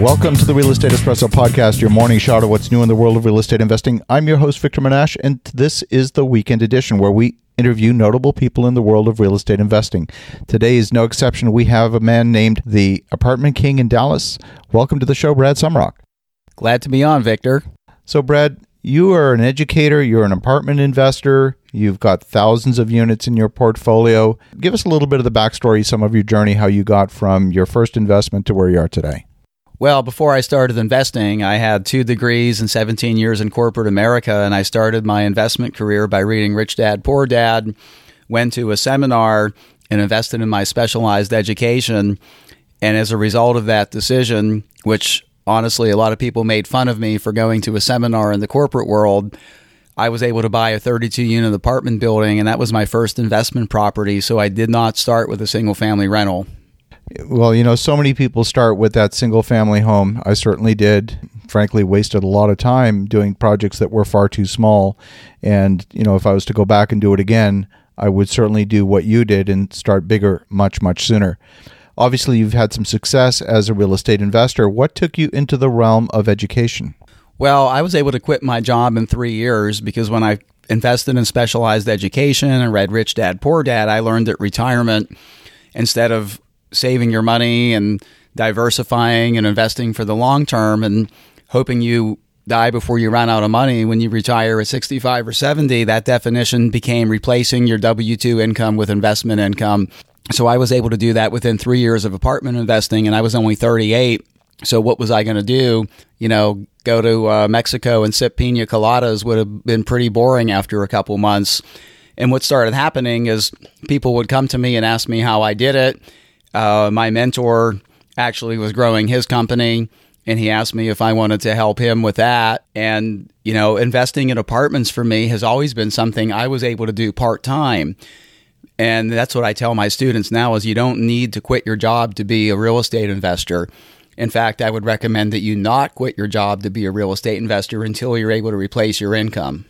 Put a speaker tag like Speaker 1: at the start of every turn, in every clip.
Speaker 1: Welcome to the Real Estate Espresso Podcast, your morning shot of what's new in the world of real estate investing. I'm your host, Victor Menasce, and this is the weekend edition where we interview notable people in the world of real estate investing. Today is no exception. We have a man named the Apartment King in Dallas. Welcome to the show, Brad Sumrok.
Speaker 2: Glad to be on, Victor.
Speaker 1: So, Brad, you are an educator, you're an apartment investor, you've got thousands of units in your portfolio. Give us a little bit of the backstory, some of your journey, how you got from your first investment to where you are today.
Speaker 2: Well, before I started investing, I had two degrees and 17 years in corporate America, and I started my investment career by reading Rich Dad Poor Dad, went to a seminar, and invested in my specialized education. And as a result of that decision, which honestly a lot of people made fun of me for going to a seminar in the corporate world, I was able to buy a 32 unit apartment building, and that was my first investment property. So I did not start with a single family rental.
Speaker 1: Well, you know, so many people start with that single family home. I certainly did. Frankly, wasted a lot of time doing projects that were far too small. And, you know, if I was to go back and do it again, I would certainly do what you did and start bigger much, much sooner. Obviously, you've had some success as a real estate investor. What took you into the realm of education?
Speaker 2: Well, I was able to quit my job in three years because when I invested in specialized education and read Rich Dad Poor Dad, I learned that retirement, instead of saving your money and diversifying and investing for the long term and hoping you die before you run out of money when you retire at 65 or 70, that definition became replacing your W 2 income with investment income. So I was able to do that within three years of apartment investing, and I was only 38. So what was I going to do? You know, go to uh, Mexico and sip pina coladas would have been pretty boring after a couple months. And what started happening is people would come to me and ask me how I did it uh, my mentor actually was growing his company and he asked me if I wanted to help him with that. And, you know, investing in apartments for me has always been something I was able to do part time. And that's what I tell my students now is you don't need to quit your job to be a real estate investor. In fact, I would recommend that you not quit your job to be a real estate investor until you're able to replace your income.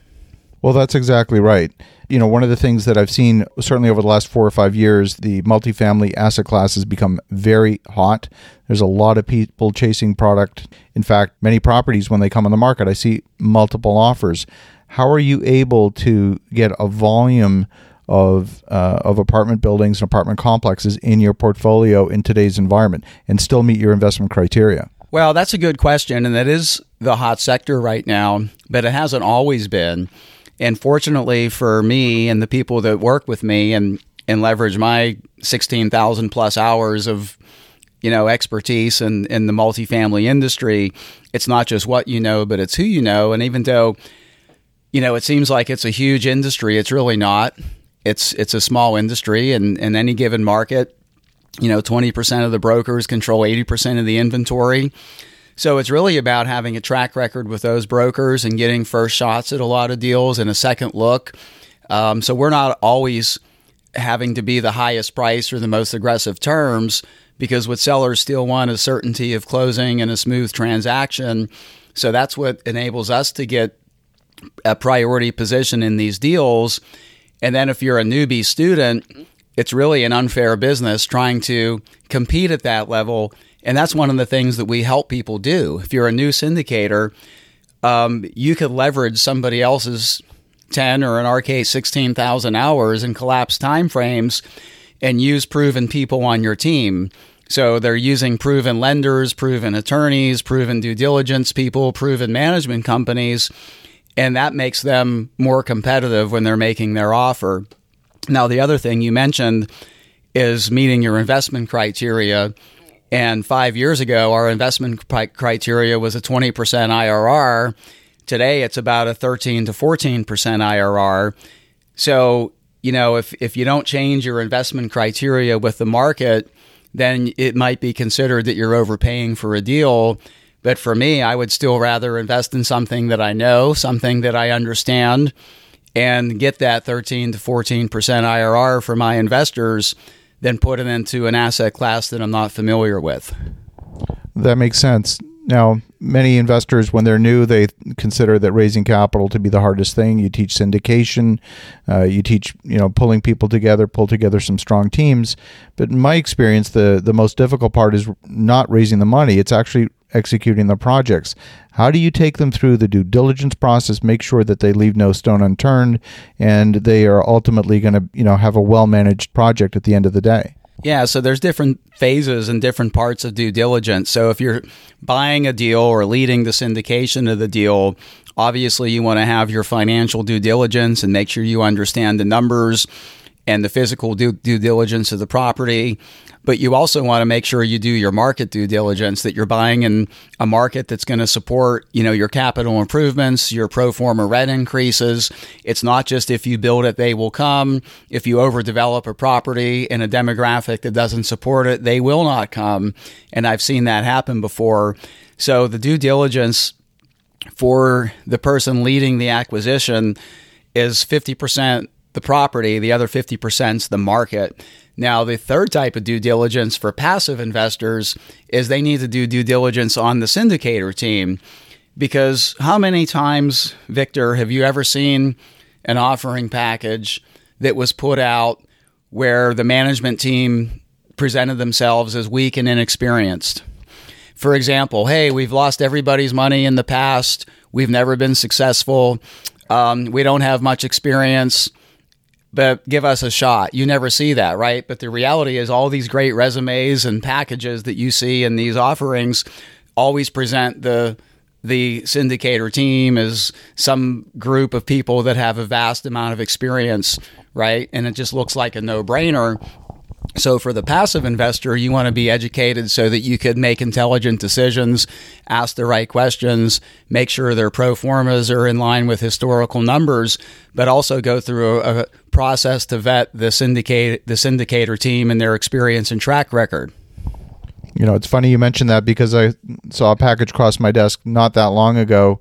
Speaker 1: Well, that's exactly right. You know, one of the things that I've seen certainly over the last four or five years, the multifamily asset class has become very hot. There's a lot of people chasing product. In fact, many properties, when they come on the market, I see multiple offers. How are you able to get a volume of uh, of apartment buildings and apartment complexes in your portfolio in today's environment and still meet your investment criteria?
Speaker 2: Well, that's a good question, and that is the hot sector right now, but it hasn't always been. And fortunately for me and the people that work with me and, and leverage my 16,000 plus hours of you know expertise in, in the multifamily industry, it's not just what you know, but it's who you know. And even though you know it seems like it's a huge industry, it's really not. It's it's a small industry, and in any given market, you know, 20% of the brokers control 80% of the inventory. So it's really about having a track record with those brokers and getting first shots at a lot of deals and a second look. Um, so we're not always having to be the highest price or the most aggressive terms because what sellers still want is certainty of closing and a smooth transaction. So that's what enables us to get a priority position in these deals. And then if you're a newbie student, it's really an unfair business trying to compete at that level and that's one of the things that we help people do. If you're a new syndicator, um, you could leverage somebody else's 10 or in our case 16,000 hours and collapse timeframes and use proven people on your team. So they're using proven lenders, proven attorneys, proven due diligence people, proven management companies, and that makes them more competitive when they're making their offer. Now, the other thing you mentioned is meeting your investment criteria. And five years ago, our investment criteria was a 20% IRR. Today, it's about a 13 to 14% IRR. So, you know, if, if you don't change your investment criteria with the market, then it might be considered that you're overpaying for a deal. But for me, I would still rather invest in something that I know, something that I understand, and get that 13 to 14% IRR for my investors than put it into an asset class that I'm not familiar with.
Speaker 1: That makes sense. Now, many investors, when they're new, they consider that raising capital to be the hardest thing. You teach syndication, uh, you teach, you know, pulling people together, pull together some strong teams. But in my experience, the the most difficult part is not raising the money. It's actually executing the projects. How do you take them through the due diligence process, make sure that they leave no stone unturned, and they are ultimately going to, you know, have a well managed project at the end of the day?
Speaker 2: Yeah, so there's different phases and different parts of due diligence. So if you're buying a deal or leading the syndication of the deal, obviously you want to have your financial due diligence and make sure you understand the numbers and the physical due, due diligence of the property but you also want to make sure you do your market due diligence that you're buying in a market that's going to support you know your capital improvements your pro forma rent increases. It's not just if you build it they will come. If you overdevelop a property in a demographic that doesn't support it they will not come. And i've seen that happen before. So the due diligence for the person leading the acquisition is 50% the property the other 50% is the market now, the third type of due diligence for passive investors is they need to do due diligence on the syndicator team. Because how many times, Victor, have you ever seen an offering package that was put out where the management team presented themselves as weak and inexperienced? For example, hey, we've lost everybody's money in the past. We've never been successful. Um, we don't have much experience but give us a shot. You never see that, right? But the reality is, all these great resumes and packages that you see in these offerings always present the the syndicator team as some group of people that have a vast amount of experience, right? And it just looks like a no brainer. So for the passive investor, you want to be educated so that you could make intelligent decisions, ask the right questions, make sure their pro formas are in line with historical numbers, but also go through a, a process to vet the syndicate the syndicator team and their experience and track record.
Speaker 1: You know, it's funny you mentioned that because I saw a package cross my desk not that long ago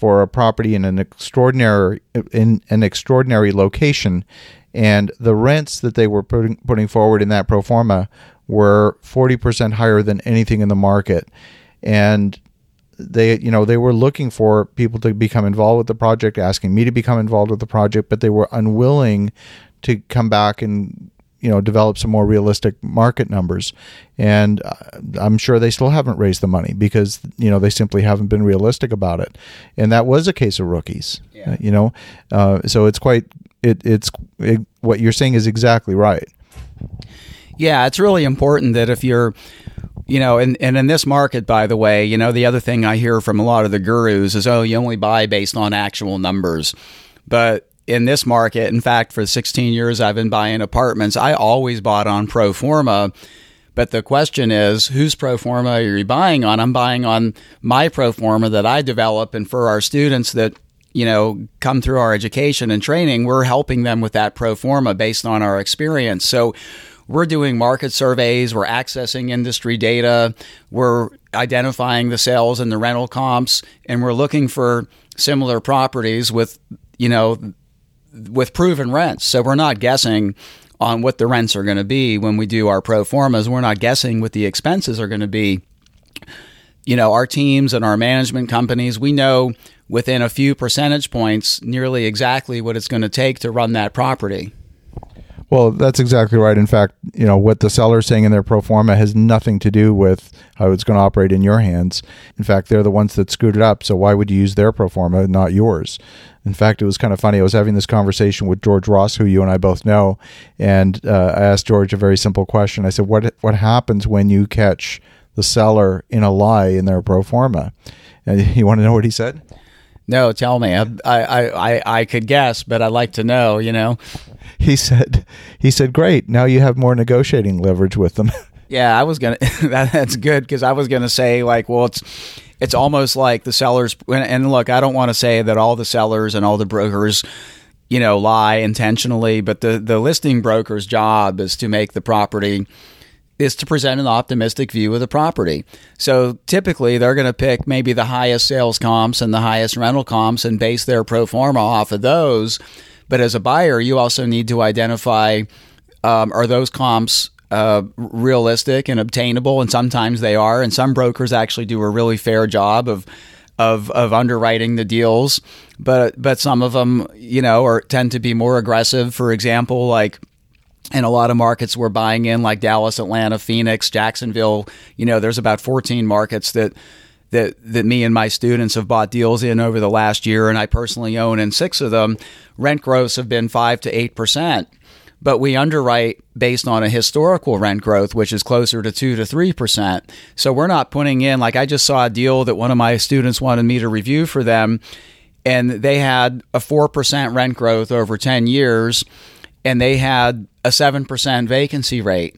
Speaker 1: for a property in an extraordinary in an extraordinary location. And the rents that they were putting putting forward in that pro forma were 40% higher than anything in the market. And they you know they were looking for people to become involved with the project asking me to become involved with the project but they were unwilling to come back and you know develop some more realistic market numbers and uh, i'm sure they still haven't raised the money because you know they simply haven't been realistic about it and that was a case of rookies yeah. you know uh, so it's quite it, it's it, what you're saying is exactly right.
Speaker 2: Yeah, it's really important that if you're, you know, and, and in this market, by the way, you know, the other thing I hear from a lot of the gurus is, oh, you only buy based on actual numbers. But in this market, in fact, for 16 years I've been buying apartments, I always bought on pro forma. But the question is, whose pro forma are you buying on? I'm buying on my pro forma that I develop, and for our students that you know, come through our education and training, we're helping them with that pro forma based on our experience. So we're doing market surveys, we're accessing industry data, we're identifying the sales and the rental comps, and we're looking for similar properties with, you know, with proven rents. So we're not guessing on what the rents are going to be when we do our pro formas. We're not guessing what the expenses are going to be. You know, our teams and our management companies, we know within a few percentage points nearly exactly what it's going to take to run that property.
Speaker 1: Well, that's exactly right. In fact, you know what the seller's saying in their pro forma has nothing to do with how it's going to operate in your hands. In fact, they're the ones that screwed it up. So why would you use their pro forma, not yours? In fact, it was kind of funny. I was having this conversation with George Ross, who you and I both know, and uh, I asked George a very simple question. I said, "What what happens when you catch the seller in a lie in their pro forma?" And you want to know what he said?
Speaker 2: No, tell me. I, I, I, I could guess, but I'd like to know. You know,
Speaker 1: he said, he said, great. Now you have more negotiating leverage with them.
Speaker 2: Yeah, I was gonna. that, that's good because I was gonna say like, well, it's it's almost like the sellers. And look, I don't want to say that all the sellers and all the brokers, you know, lie intentionally, but the the listing broker's job is to make the property is to present an optimistic view of the property. So typically they're going to pick maybe the highest sales comps and the highest rental comps and base their pro forma off of those. But as a buyer, you also need to identify um, are those comps uh, realistic and obtainable? And sometimes they are. And some brokers actually do a really fair job of of, of underwriting the deals, but but some of them, you know, are tend to be more aggressive. For example, like and a lot of markets we're buying in like Dallas, Atlanta, Phoenix, Jacksonville. You know, there's about 14 markets that that that me and my students have bought deals in over the last year, and I personally own in six of them, rent growths have been five to eight percent. But we underwrite based on a historical rent growth, which is closer to two to three percent. So we're not putting in like I just saw a deal that one of my students wanted me to review for them, and they had a four percent rent growth over ten years, and they had a seven percent vacancy rate.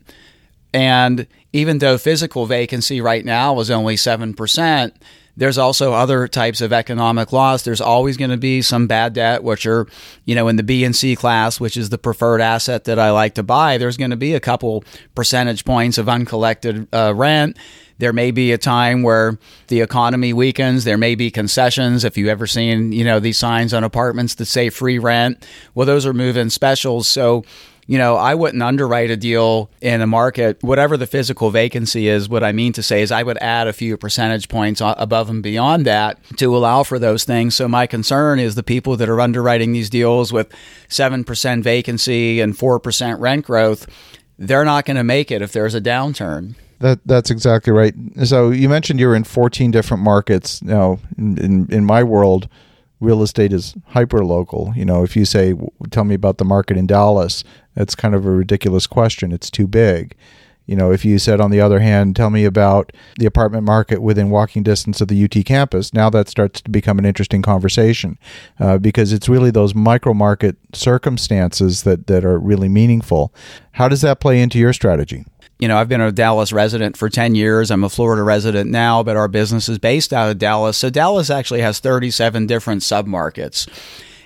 Speaker 2: And even though physical vacancy right now is only 7%, there's also other types of economic loss. There's always going to be some bad debt, which are, you know, in the B and C class, which is the preferred asset that I like to buy. There's going to be a couple percentage points of uncollected uh, rent. There may be a time where the economy weakens. There may be concessions. If you've ever seen, you know, these signs on apartments that say free rent, well, those are move-in specials. So you know, I wouldn't underwrite a deal in a market, whatever the physical vacancy is. What I mean to say is, I would add a few percentage points above and beyond that to allow for those things. So, my concern is the people that are underwriting these deals with 7% vacancy and 4% rent growth, they're not going to make it if there's a downturn.
Speaker 1: That that's exactly right. So you mentioned you're in 14 different markets. Now, in, in, in my world, real estate is hyper local. You know, if you say, "Tell me about the market in Dallas," that's kind of a ridiculous question. It's too big. You know, if you said, on the other hand, tell me about the apartment market within walking distance of the UT campus, now that starts to become an interesting conversation uh, because it's really those micro market circumstances that, that are really meaningful. How does that play into your strategy?
Speaker 2: You know, I've been a Dallas resident for 10 years. I'm a Florida resident now, but our business is based out of Dallas. So Dallas actually has 37 different submarkets.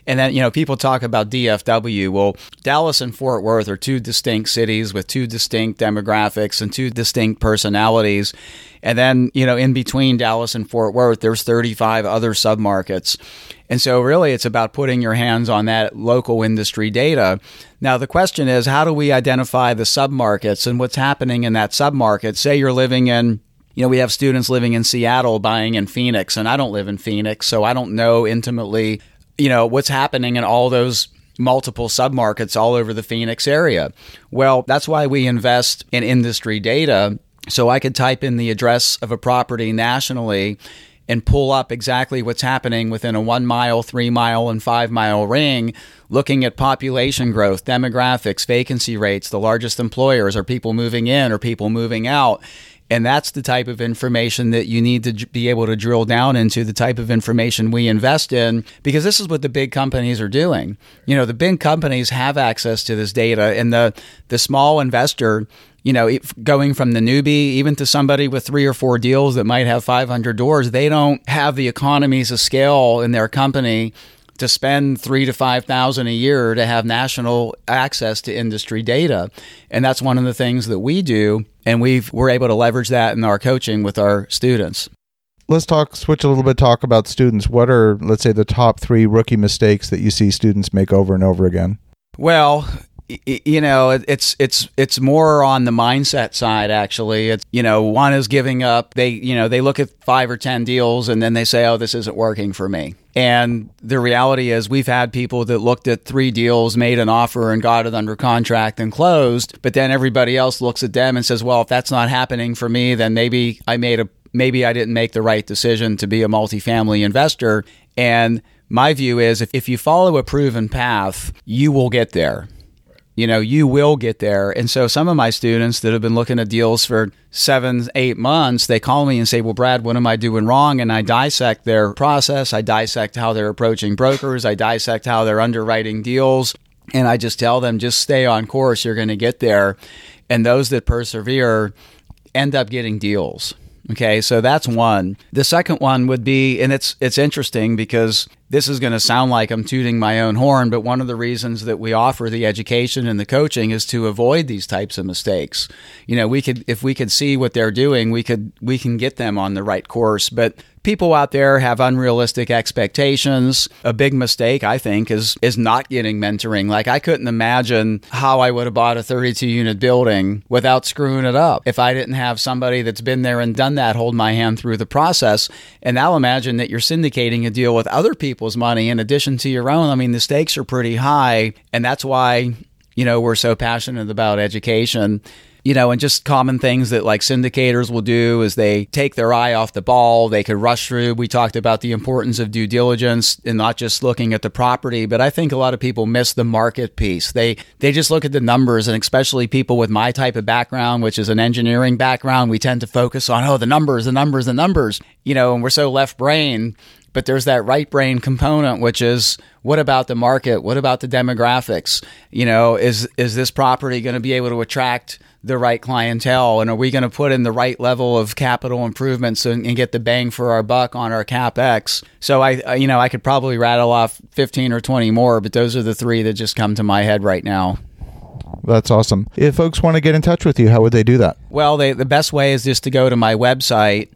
Speaker 2: And then, you know, people talk about DFW. Well, Dallas and Fort Worth are two distinct cities with two distinct demographics and two distinct personalities. And then, you know, in between Dallas and Fort Worth, there's 35 other submarkets. And so, really, it's about putting your hands on that local industry data. Now, the question is how do we identify the submarkets and what's happening in that submarket? Say you're living in you know, we have students living in Seattle buying in Phoenix, and I don't live in Phoenix, so I don't know intimately you know, what's happening in all those multiple submarkets all over the Phoenix area. Well, that's why we invest in industry data. So I could type in the address of a property nationally and pull up exactly what's happening within a one mile, three mile, and five mile ring, looking at population growth, demographics, vacancy rates, the largest employers, are people moving in or people moving out. And that's the type of information that you need to be able to drill down into, the type of information we invest in, because this is what the big companies are doing. You know, the big companies have access to this data, and the, the small investor, you know, going from the newbie even to somebody with three or four deals that might have 500 doors, they don't have the economies of scale in their company to spend three to five thousand a year to have national access to industry data, and that's one of the things that we do, and we've we're able to leverage that in our coaching with our students.
Speaker 1: Let's talk switch a little bit. Talk about students. What are let's say the top three rookie mistakes that you see students make over and over again?
Speaker 2: Well, you know it's it's it's more on the mindset side actually. It's you know one is giving up. They you know they look at five or ten deals and then they say oh this isn't working for me. And the reality is we've had people that looked at three deals made an offer and got it under contract and closed but then everybody else looks at them and says well if that's not happening for me then maybe i made a maybe i didn't make the right decision to be a multifamily investor. And my view is if, if you follow a proven path you will get there you know, you will get there. And so some of my students that have been looking at deals for seven, eight months, they call me and say, Well, Brad, what am I doing wrong? And I dissect their process. I dissect how they're approaching brokers. I dissect how they're underwriting deals. And I just tell them, just stay on course. You're going to get there. And those that persevere end up getting deals. Okay, so that's one. The second one would be, and it's it's interesting because this is going to sound like I'm tooting my own horn, but one of the reasons that we offer the education and the coaching is to avoid these types of mistakes. You know, we could if we could see what they're doing, we could we can get them on the right course, but people out there have unrealistic expectations. A big mistake, I think, is is not getting mentoring. Like I couldn't imagine how I would have bought a 32 unit building without screwing it up if I didn't have somebody that's been there and done that hold my hand through the process. And now imagine that you're syndicating a deal with other people's money in addition to your own. I mean, the stakes are pretty high, and that's why you know we're so passionate about education you know, and just common things that like syndicators will do is they take their eye off the ball. They could rush through. We talked about the importance of due diligence and not just looking at the property, but I think a lot of people miss the market piece. They they just look at the numbers, and especially people with my type of background, which is an engineering background, we tend to focus on oh the numbers, the numbers, the numbers, you know, and we're so left brain but there's that right brain component which is what about the market what about the demographics you know is is this property going to be able to attract the right clientele? And are we going to put in the right level of capital improvements and, and, get the bang for our buck on our capex? So I, you know i could probably rattle off 15 or 20 more but those are the three that just come to my head right now.
Speaker 1: That's awesome. If folks want to get in touch with you how would they do that?
Speaker 2: Well they, the best way is just to go to my website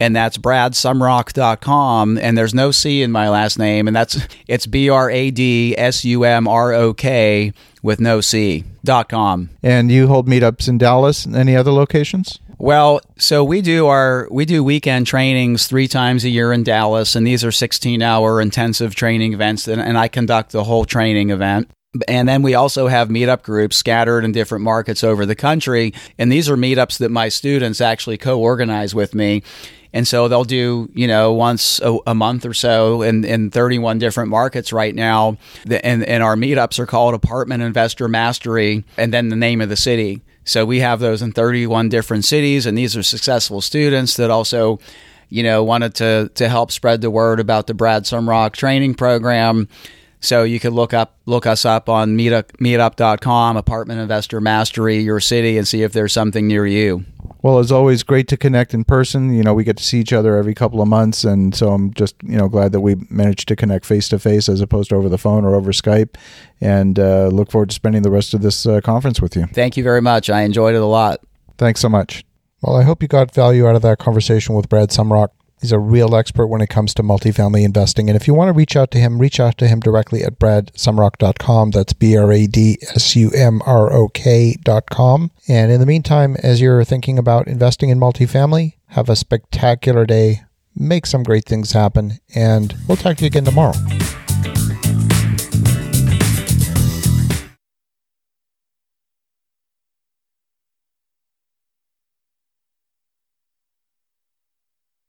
Speaker 2: and that's bradsumrok.com and there's no c in my last name and that's it's b r a d s u m r o k with no c dot com
Speaker 1: and you hold meetups in dallas and any other locations
Speaker 2: well, so we do our we do weekend trainings three times a year in Dallas, and these are 16 hour intensive training events, and, and I conduct the whole training event. And then we also have meetup groups scattered in different markets over the country. And these are meetups that my students actually co organize with me. And so they'll do, you know, once a, a, month or so in, in 31 different markets right now. And, and our meetups are called Apartment Investor Mastery and then the name of the city. So we have those in 31 different cities. And these are successful students that also, you know, wanted to, to help spread the word about the Brad Sumrok training program. So you could look up look us up on meetup, meetup.com, apartment investor mastery, your city, and see if there's something near you.
Speaker 1: Well, it's always great to connect in person. You know, we get to see each other every couple of months, and so I'm just you know glad that we managed to connect face to face as opposed to over the phone or over Skype. And uh, look forward to spending the rest of this uh, conference with you.
Speaker 2: Thank you very much. I enjoyed it a lot.
Speaker 1: Thanks so much. Well, I hope you got value out of that conversation with Brad Sumrok. He's a real expert when it comes to multifamily investing. And if you want to reach out to him, reach out to him directly at bradsumrok.com. That's B R A D S U M R O K.com. And in the meantime, as you're thinking about investing in multifamily, have a spectacular day, make some great things happen, and we'll talk to you again tomorrow.